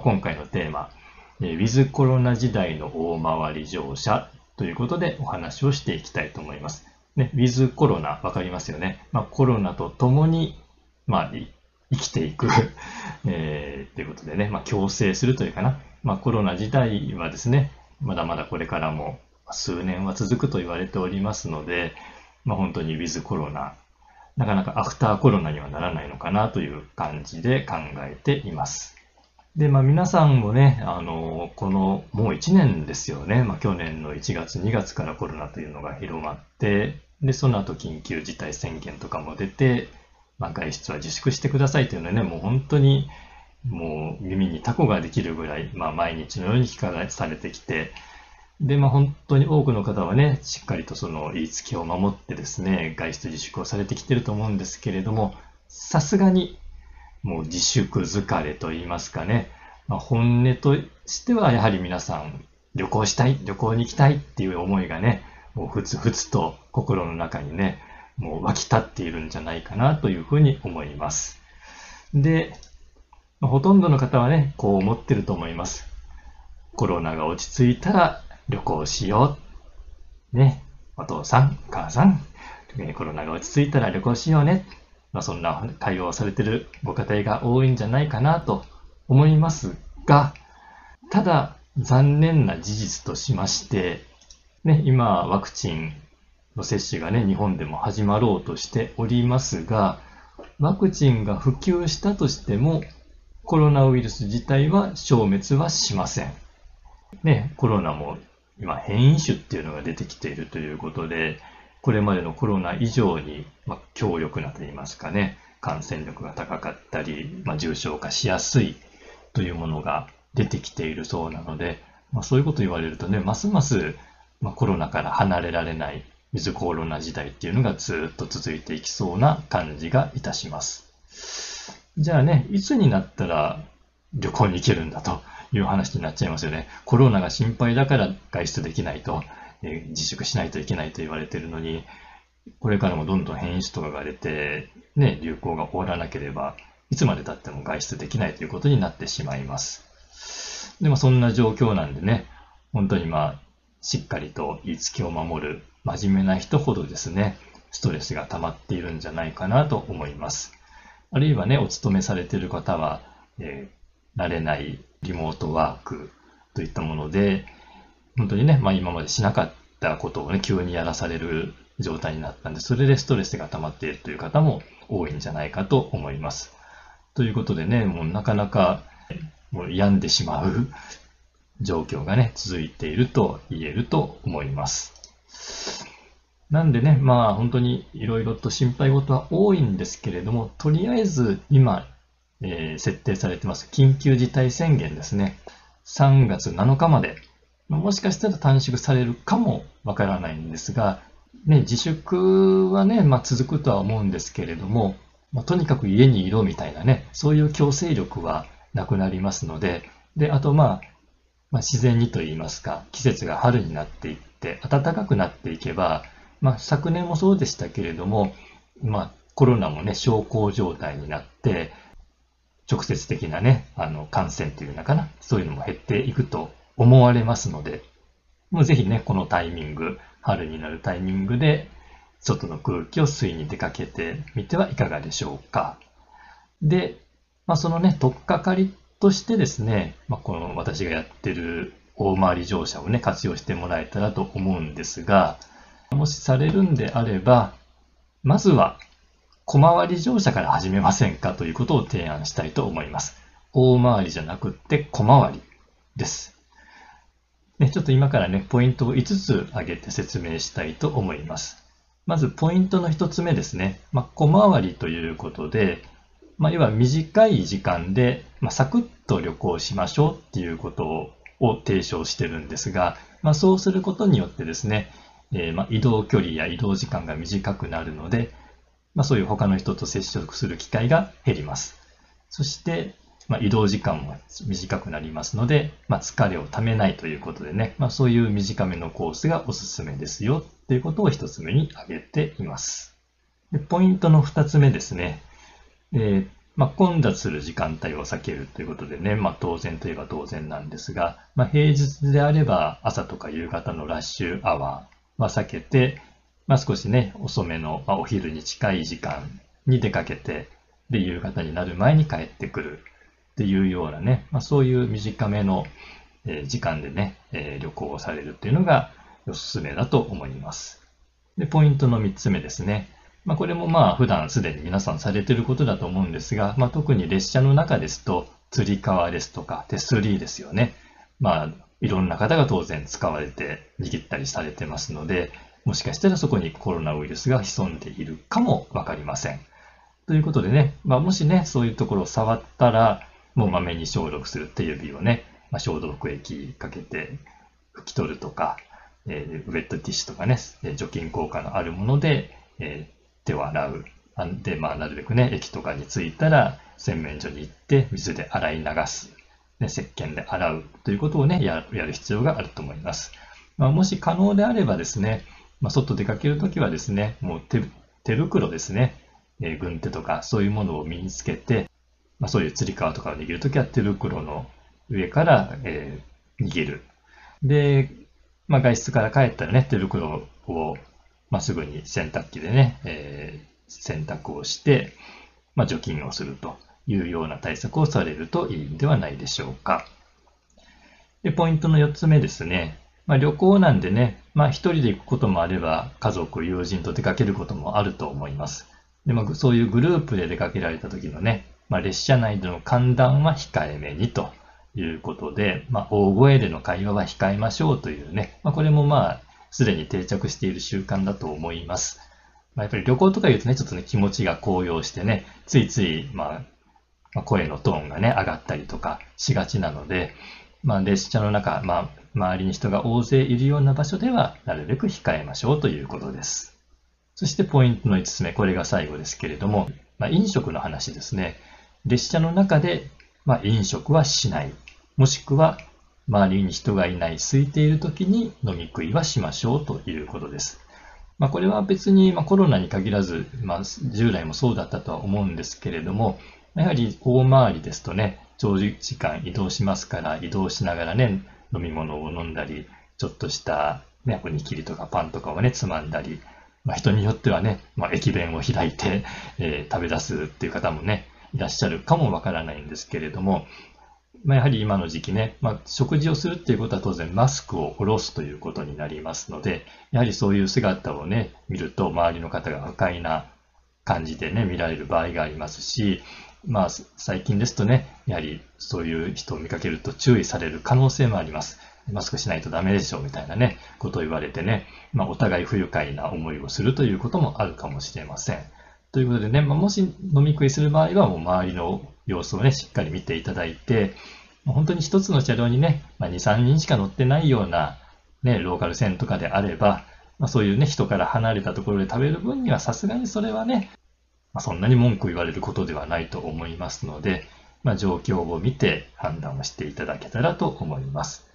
今回のテーマ、ウィズコロナ時代の大回り乗車ということでお話をしていきたいと思います。ね、ウィズコロナ、わかりますよね。まあ、コロナと共に、まあ、生きていく、えー、ということでね、まあ、共生するというかな。まあ、コロナ自体はですね、まだまだこれからも数年は続くと言われておりますので、まあ、本当にウィズコロナ、なかなかアフターコロナにはならないのかなという感じで考えています。で、まあ皆さんもね、あの、このもう1年ですよね。まあ去年の1月、2月からコロナというのが広まって、で、その後緊急事態宣言とかも出て、まあ外出は自粛してくださいというのはね、もう本当にもう耳にタコができるぐらい、まあ毎日のように聞かされてきて、で、まあ本当に多くの方はね、しっかりとその言いつけを守ってですね、外出自粛をされてきてると思うんですけれども、さすがにもう自粛疲れと言いますかね、まあ、本音としてはやはり皆さん旅行したい、旅行に行きたいっていう思いがね、もうふつふつと心の中にね、もう湧き立っているんじゃないかなというふうに思います。で、ほとんどの方はね、こう思ってると思います。コロナが落ち着いたら旅行しよう。ね、お父さん、お母さん、コロナが落ち着いたら旅行しようね。まあ、そんな会話をされてるご家庭が多いんじゃないかなと思いますが、ただ残念な事実としまして、ね、今ワクチンの接種がね、日本でも始まろうとしておりますが、ワクチンが普及したとしても、コロナウイルス自体は消滅はしません。ね、コロナも今変異種っていうのが出てきているということで、これまでのコロナ以上に、まあ、強力なといいますかね、感染力が高かったり、まあ、重症化しやすいというものが出てきているそうなので、まあ、そういうこと言われるとね、ますます、まあコロナから離れられない水コロナ時代っていうのがずっと続いていきそうな感じがいたします。じゃあね、いつになったら旅行に行けるんだという話になっちゃいますよね。コロナが心配だから外出できないと、え自粛しないといけないと言われてるのに、これからもどんどん変異種とかが出て、ね、流行が終わらなければ、いつまで経っても外出できないということになってしまいます。でもそんな状況なんでね、本当にまあ、しっかりと言いつけを守る真面目な人ほどですね、ストレスが溜まっているんじゃないかなと思います。あるいはね、お勤めされている方は、えー、慣れないリモートワークといったもので、本当にね、まあ今までしなかったことをね、急にやらされる状態になったんで、それでストレスが溜まっているという方も多いんじゃないかと思います。ということでね、もうなかなかもう病んでしまう状況がね、続いていると言えると思います。なんでね、まあ本当にいろいろと心配事は多いんですけれども、とりあえず今、えー、設定されてます緊急事態宣言ですね。3月7日まで、もしかしたら短縮されるかもわからないんですが、ね、自粛はね、まあ、続くとは思うんですけれども、まあ、とにかく家にいろみたいなね、そういう強制力はなくなりますので、で、あとまあ、まあ、自然にと言いますか、季節が春になっていって、暖かくなっていけば、まあ、昨年もそうでしたけれども、まあ、コロナもね、小康状態になって、直接的なね、あの、感染というのかな、そういうのも減っていくと思われますので、もうぜひね、このタイミング、春になるタイミングで、外の空気を吸いに出かけてみてはいかがでしょうか。で、まあ、そのね、とっかかりとしてですね、まあ、この私がやってる大回り乗車をね、活用してもらえたらと思うんですが、もしされるんであれば、まずは小回り乗車から始めませんかということを提案したいと思います。大回りじゃなくって小回りです。ね、ちょっと今からね、ポイントを5つ挙げて説明したいと思います。まずポイントの一つ目ですね。まあ、小回りということで、まあ、要は短い時間で、まあ、サクッと旅行しましょうっていうことを提唱してるんですが、まあ、そうすることによってですね、えー、ま、移動距離や移動時間が短くなるので、ま、そういう他の人と接触する機会が減ります。そして、まあ、移動時間も短くなりますので、まあ、疲れをためないということでね、まあ、そういう短めのコースがおすすめですよということを一つ目に挙げています。でポイントの二つ目ですね。えー、まあ、混雑する時間帯を避けるということでね、まあ、当然といえば当然なんですが、まあ、平日であれば朝とか夕方のラッシュアワーは避けて、まあ、少しね、遅めの、ま、お昼に近い時間に出かけて、で、夕方になる前に帰ってくるっていうようなね、まあ、そういう短めの時間でね、え旅行をされるっていうのがおすすめだと思います。で、ポイントの3つ目ですね。まあ、これもまあ普段すでに皆さんされてることだと思うんですが、まあ、特に列車の中ですと、つり革ですとか手すりですよね。まあ、いろんな方が当然使われて握ったりされてますので、もしかしたらそこにコロナウイルスが潜んでいるかもわかりません。ということでね、まあ、もしね、そういうところを触ったら、もうまめに消毒する手指をね、まあ、消毒液かけて拭き取るとか、えー、ウェットティッシュとかね、え除菌効果のあるもので、えー、手を洗う。で、まあ、なるべくね、液とかについたら、洗面所に行って水で洗い流す。ね、石鹸で洗うということをね、やる必要があると思います。まあ、もし可能であればですね、まあ、外出かけるときはですね、もう手手袋ですね、えー、軍手とかそういうものを身につけて、まあ、そういう釣り革とかを握るときは手袋の上から、えー、握る。で、まあ、外出から帰ったらね、手袋を、まあ、すぐに洗濯機でね、えー、洗濯をして、まあ、除菌をするというような対策をされるといいんではないでしょうか。で、ポイントの4つ目ですね。まあ、旅行なんでね、まあ、一人で行くこともあれば、家族、友人と出かけることもあると思います。でまあ、そういうグループで出かけられた時のね、まあ、列車内での寒暖は控えめにということで、まあ、大声での会話は控えましょうというね、まあ、これもまあ、すでに定着している習慣だと思います。まあ、やっぱり旅行とか言うとね、ちょっとね、気持ちが高揚してね、ついつい、まあ、声のトーンがね、上がったりとかしがちなので、まあ、列車の中、まあ、周りに人が大勢いるような場所では、なるべく控えましょうということです。そしてポイントの5つ目、これが最後ですけれども、まあ、飲食の話ですね。列車の中で、まあ、飲食はしない。もしくは、周りに人がいない、空いている時に飲み食いはしましょうということです。まあ、これは別に、まコロナに限らず、まあ、従来もそうだったとは思うんですけれども、やはり大回りですとね、長時間移動しますから、移動しながらね、飲み物を飲んだり、ちょっとした、ね、おにぎりとかパンとかをね、つまんだり、まあ、人によってはね、まあ、駅弁を開いて、えー、食べ出すっていう方もね、いらっしゃるかもわからないんですけれども、まあ、やはり今の時期ね、まあ、食事をするっていうことは当然マスクを下ろすということになりますので、やはりそういう姿をね、見ると周りの方が不快な感じでね、見られる場合がありますし、まあ、最近ですとね、やはりそういう人を見かけると注意される可能性もあります。マスクしないとダメでしょうみたいなね、ことを言われてね、まあ、お互い不愉快な思いをするということもあるかもしれません。ということでね、まあ、もし飲み食いする場合は、もう周りの様子をね、しっかり見ていただいて、本当に一つの車両にね、まあ、2、3人しか乗ってないような、ね、ローカル線とかであれば、まあ、そういうね、人から離れたところで食べる分にはさすがにそれはね、まあ、そんなに文句言われることではないと思いますので、ま、状況を見て判断をしていただけたらと思います。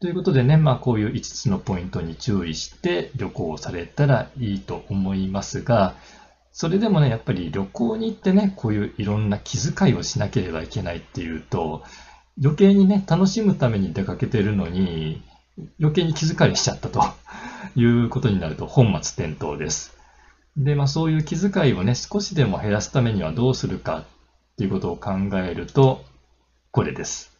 ということでね、まあ、こういう5つのポイントに注意して旅行をされたらいいと思いますが、それでもね、やっぱり旅行に行ってね、こういういろんな気遣いをしなければいけないっていうと、余計にね、楽しむために出かけてるのに、余計に気遣いしちゃったと いうことになると本末転倒です。で、まあそういう気遣いをね、少しでも減らすためにはどうするかっていうことを考えると、これです。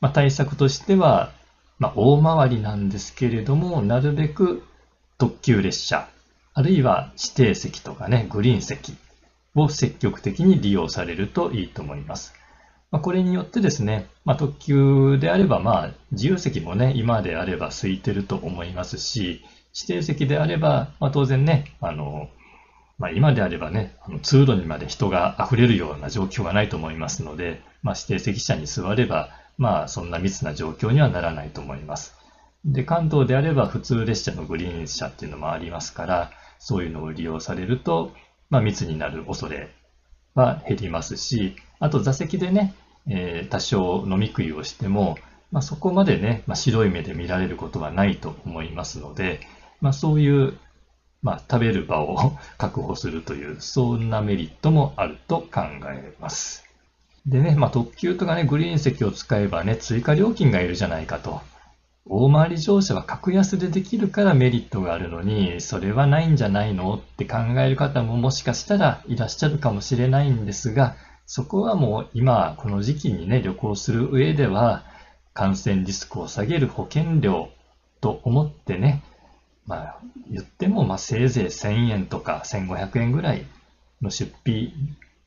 まあ対策としては、まあ大回りなんですけれども、なるべく特急列車、あるいは指定席とかね、グリーン席を積極的に利用されるといいと思います。まあ、これによってですね、まあ、特急であれば、まあ、自由席もね、今であれば空いてると思いますし、指定席であれば、まあ、当然ね、あの、まあ、今であればね、あの通路にまで人が溢れるような状況がないと思いますので、まあ、指定席車に座れば、まあ、そんな密な状況にはならないと思います。で、関東であれば普通列車のグリーン車っていうのもありますから、そういうのを利用されると、まあ、密になる恐れは減りますし、あと座席でね、えー、多少飲み食いをしても、まあ、そこまでね、まあ、白い目で見られることはないと思いますので、まあ、そういう、ま、食べる場を 確保するという、そんなメリットもあると考えます。でね、ま、特急とかね、グリーン席を使えばね、追加料金がいるじゃないかと。大回り乗車は格安でできるからメリットがあるのに、それはないんじゃないのって考える方ももしかしたらいらっしゃるかもしれないんですが、そこはもう今、この時期にね、旅行する上では、感染リスクを下げる保険料と思ってね、まあ、言っても、まあ、せいぜい1000円とか1500円ぐらいの出費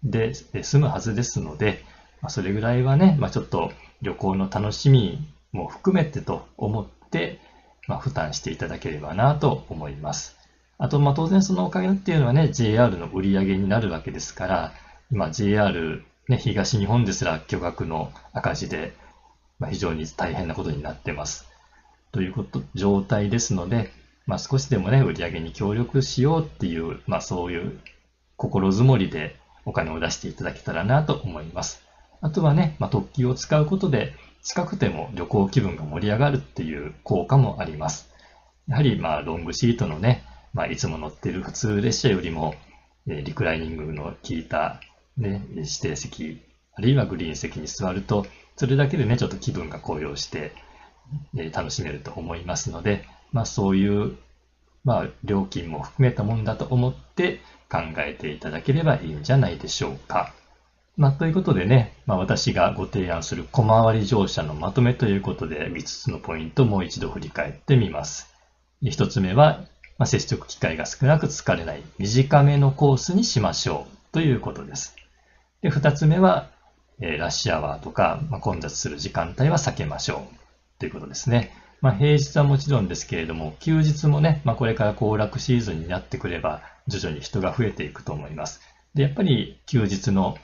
で済むはずですので、まあ、それぐらいはね、まあ、ちょっと旅行の楽しみも含めてと思って、まあ、負担していただければなと思います。あと、まあ、当然そのお金っていうのはね、JR の売り上げになるわけですから、今 JR、ね、東日本ですら巨額の赤字で、まあ、非常に大変なことになってます。ということ、状態ですので、まあ、少しでもね、売り上げに協力しようっていう、まあ、そういう心づもりでお金を出していただけたらなと思います。あとはね、まあ、特急を使うことで、近くても旅行気分が盛り上がるっていう効果もあります。やはり、まあ、ロングシートのね、まあ、いつも乗ってる普通列車よりも、えー、リクライニングの効いた、ね、指定席、あるいはグリーン席に座ると、それだけでね、ちょっと気分が高揚して、えー、楽しめると思いますので、まあ、そういう、まあ、料金も含めたもんだと思って、考えていただければいいんじゃないでしょうか。まあ、ということでね、まあ、私がご提案する小回り乗車のまとめということで、5つのポイントをもう一度振り返ってみます。1つ目は、まあ、接触機会が少なく疲れない短めのコースにしましょうということです。で2つ目は、えー、ラッシュアワーとか、まあ、混雑する時間帯は避けましょうということですね。まあ、平日はもちろんですけれども、休日もね、まあ、これから行楽シーズンになってくれば、徐々に人が増えていくと思います。で、やっぱり休日の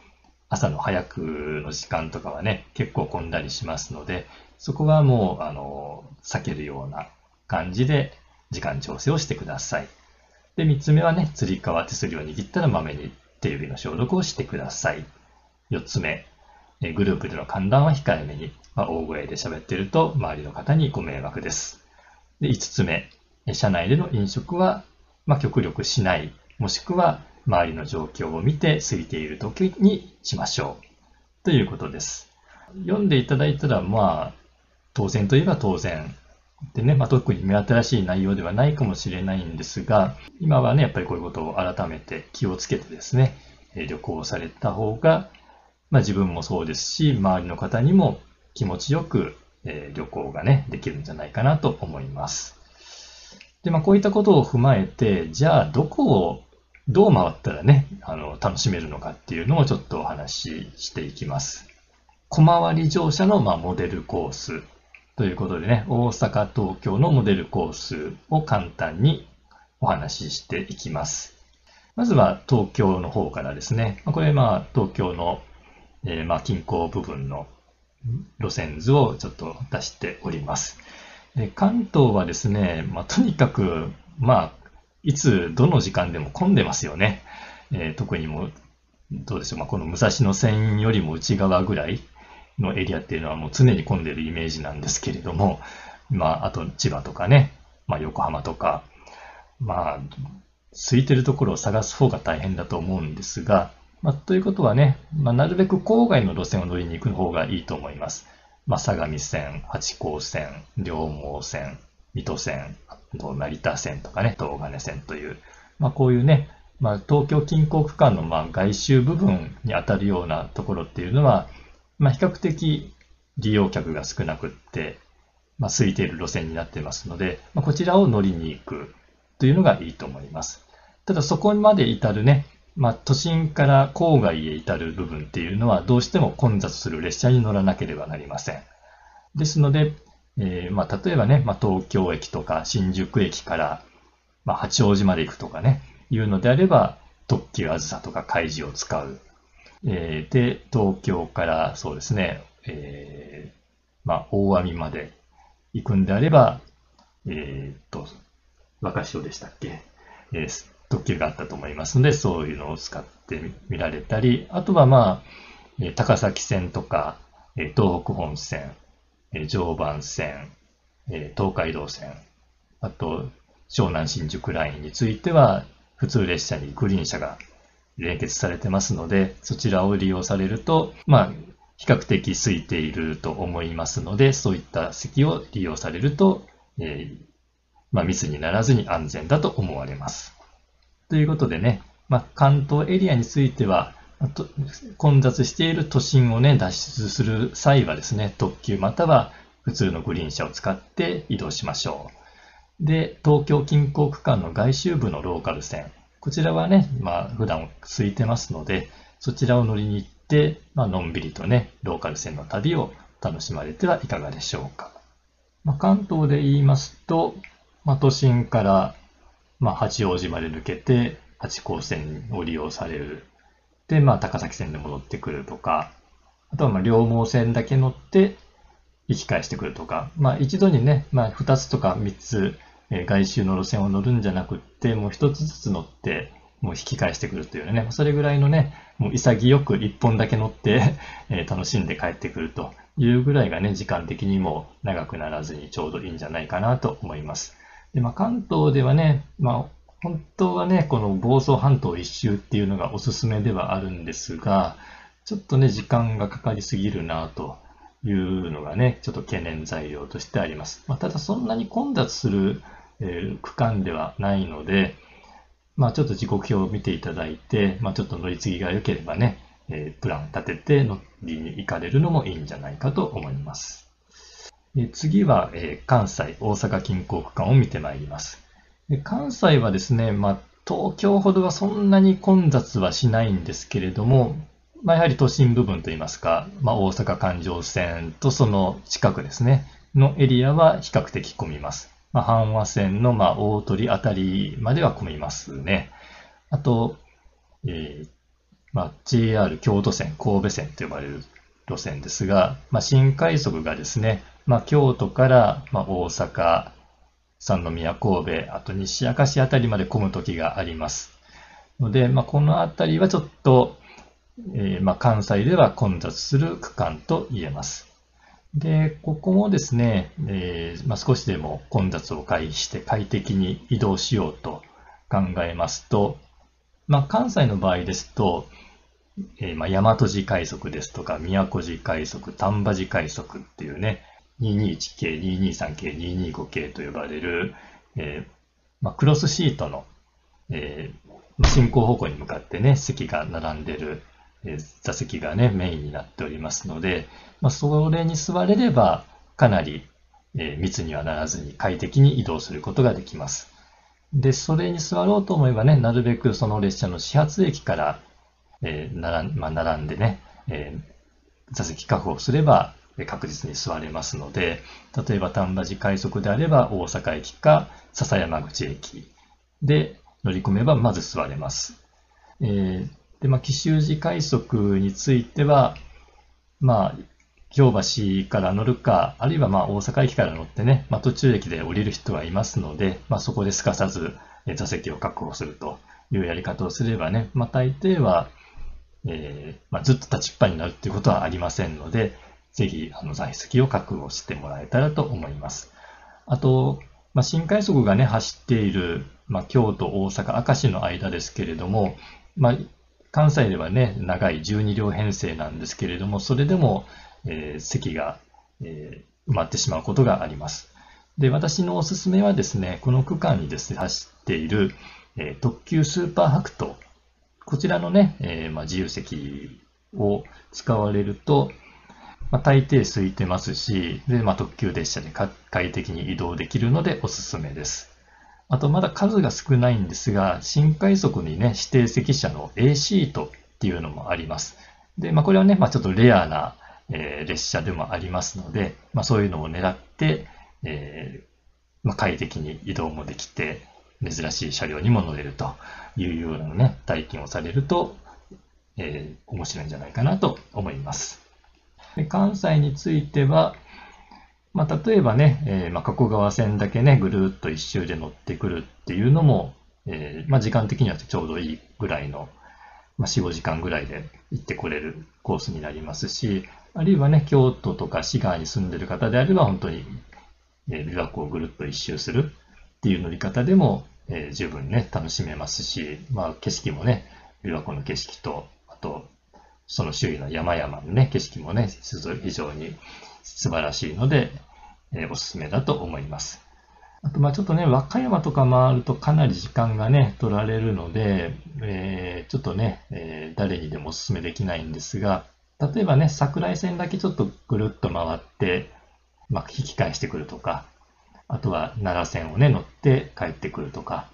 朝の早くの時間とかはね、結構混んだりしますので、そこはもう、あの、避けるような感じで時間調整をしてください。で、三つ目はね、釣り革手すりを握ったらまめに手指の消毒をしてください。四つ目、グループでの寒暖は控えめに、まあ、大声で喋ってると周りの方にご迷惑です。で、5つ目、車内での飲食は、まあ、極力しない、もしくは周りの状況を見て空いている時にしましょう。ということです。読んでいただいたら、まあ、当然といえば当然。でね、まあ、特に目新しい内容ではないかもしれないんですが、今はね、やっぱりこういうことを改めて気をつけてですね、旅行された方が、まあ、自分もそうですし、周りの方にも気持ちよく、え、旅行がね、できるんじゃないかなと思います。で、まあ、こういったことを踏まえて、じゃあ、どこをどう回ったらね、あの、楽しめるのかっていうのをちょっとお話ししていきます。小回り乗車の、まあ、モデルコースということでね、大阪、東京のモデルコースを簡単にお話ししていきます。まずは東京の方からですね。これ、まあ、東京の、えー、まあ、近郊部分の路線図をちょっと出しております。で関東はですね、まあ、とにかく、まあ、いつ、どの時間でも混んでますよね。えー、特にもう、どうでしょう、まあ、この武蔵野線よりも内側ぐらいのエリアっていうのはもう常に混んでるイメージなんですけれども、まあ、あと千葉とかね、まあ、横浜とか、まあ、空いてるところを探す方が大変だと思うんですが、まあ、ということはね、まあ、なるべく郊外の路線を乗りに行く方がいいと思います。まあ、相模線、八甲線、両毛線、水戸線、成田線とかね、東金線という、まあ、こういうね、まあ、東京近郊区間のまあ外周部分に当たるようなところっていうのは、まあ、比較的利用客が少なくって、まあ、空いている路線になってますので、まあ、こちらを乗りに行くというのがいいと思います。ただそこまで至るね、まあ、都心から郊外へ至る部分っていうのはどうしても混雑する列車に乗らなければなりません。ですので、えー、まあ、例えばね、まあ、東京駅とか新宿駅から、まあ、八王子まで行くとかね、いうのであれば、特急あずさとか海事を使う。えー、で、東京からそうですね、えー、まあ、大網まで行くんであれば、えー、っと、若潮でしたっけ、えー、特急があったと思いますので、そういうのを使ってみられたり、あとはまあ、高崎線とか、東北本線、え常磐線、え東海道線、あと湘南新宿ラインについては、普通列車にグリーン車が連結されてますので、そちらを利用されると、まあ、比較的空いていると思いますので、そういった席を利用されると、えー、まあ、密にならずに安全だと思われます。ということでね、まあ、関東エリアについては、と混雑している都心をね、脱出する際はですね、特急または普通のグリーン車を使って移動しましょう。で、東京近郊区間の外周部のローカル線。こちらはね、まあ普段空いてますので、そちらを乗りに行って、まあのんびりとね、ローカル線の旅を楽しまれてはいかがでしょうか。まあ、関東で言いますと、まあ、都心から、まあ、八王子まで抜けて、八高線を利用される。で、まあ、高崎線で戻ってくるとか、あとは、まあ、両毛線だけ乗って、行き返してくるとか、まあ、一度にね、まあ、二つとか三つ、えー、外周の路線を乗るんじゃなくって、もう一つずつ乗って、もう引き返してくるというね、それぐらいのね、もう潔く一本だけ乗って え楽しんで帰ってくるというぐらいがね、時間的にも長くならずにちょうどいいんじゃないかなと思います。で、まあ、関東ではね、まあ、本当はね、この房総半島一周っていうのがおすすめではあるんですが、ちょっとね、時間がかかりすぎるなというのがね、ちょっと懸念材料としてあります。まあ、ただそんなに混雑する、えー、区間ではないので、まあちょっと時刻表を見ていただいて、まあちょっと乗り継ぎが良ければね、えー、プラン立てて乗りに行かれるのもいいんじゃないかと思います。で次は、え、関西、大阪近郊区間を見てまいります。で関西はですね、まあ東京ほどはそんなに混雑はしないんですけれども、まあ、やはり都心部分といいますか、まあ、大阪環状線とその近くですね、のエリアは比較的混みます。まあ、阪和線のまあ大鳥あたりまでは混みますね。あと、えーまあ、JR 京都線、神戸線と呼ばれる路線ですが、まあ、新快速がですね、まあ、京都からまあ大阪、三宮、神戸、あと西明石あたりまで混む時があります。ので、まあ、このあたりはちょっと、えー、まあ、関西では混雑する区間と言えます。で、ここもですね、えー、まあ、少しでも混雑を回避して快適に移動しようと考えますと、まあ、関西の場合ですと、えー、まあ、大和路快速ですとか、宮古路快速、丹波路快速っていうね、221系、223系、225系と呼ばれる、えー、まあ、クロスシートの、えー、進行方向に向かってね、席が並んでるえ座席がね、メインになっておりますので、まあ、それに座れれば、かなり、え密にはならずに快適に移動することができます。で、それに座ろうと思えばね、なるべくその列車の始発駅から、えー、並まあ、並んでね、えー、座席確保すれば確実に座れますので、例えば丹波寺快速であれば大阪駅か笹山口駅で乗り込めばまず座れます。えー、で、まあ、紀州寺快速については、まあ、京橋から乗るか、あるいはま大阪駅から乗ってね、まあ、途中駅で降りる人はいますので、まあ、そこですかさず座席を確保するというやり方をすればね、まあ、大抵は、えーま、ずっと立ちっぱになるっていうことはありませんので、ぜひあの座席を確保してもらえたらと思います。あと、まあ、新快速がね、走っている、まあ、京都、大阪、明石の間ですけれども、まあ、関西ではね、長い12両編成なんですけれども、それでも、えー、席が、えー、埋まってしまうことがあります。で、私のおすすめはですね、この区間にですね、走っている、えー、特急スーパーハクト。こちらのね、え、まあ、自由席を使われると、まあ、大抵空いてますし、で、まあ、特急列車で快適に移動できるのでおすすめです。あとまだ数が少ないんですが、新快速にね、指定席車の A シートっていうのもあります。で、まあこれはね、まあちょっとレアな、えー、列車でもありますので、まあそういうのを狙って、えー、まあ快適に移動もできて、珍しい車両にも乗れるというようなね、体験をされると、えー、面白いんじゃないかなと思います。で関西については、まあ、例えばね、えー、まあ、加古川線だけね、ぐるっと一周で乗ってくるっていうのも、えー、まあ、時間的にはちょうどいいぐらいの、まあ、4、5時間ぐらいで行ってこれるコースになりますし、あるいはね、京都とか滋賀に住んでる方であれば、本当に、え、琵琶湖をぐるっと一周するっていう乗り方でも、えー、十分ね、楽しめますし、まあ、景色もね、琵琶湖の景色、と、その周囲の山々のね、景色もね、非常に素晴らしいので、えー、おすすめだと思います。あと、まあちょっとね、和歌山とか回るとかなり時間がね、取られるので、えー、ちょっとね、えー、誰にでもおすすめできないんですが、例えばね、桜井線だけちょっとぐるっと回って、まあ、引き返してくるとか、あとは奈良線をね、乗って帰ってくるとか、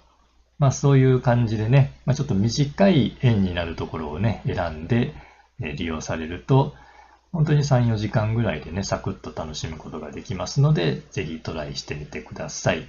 まあそういう感じでね、まあ、ちょっと短い円になるところをね、選んで利用されると、本当に3、4時間ぐらいでね、サクッと楽しむことができますので、ぜひトライしてみてください。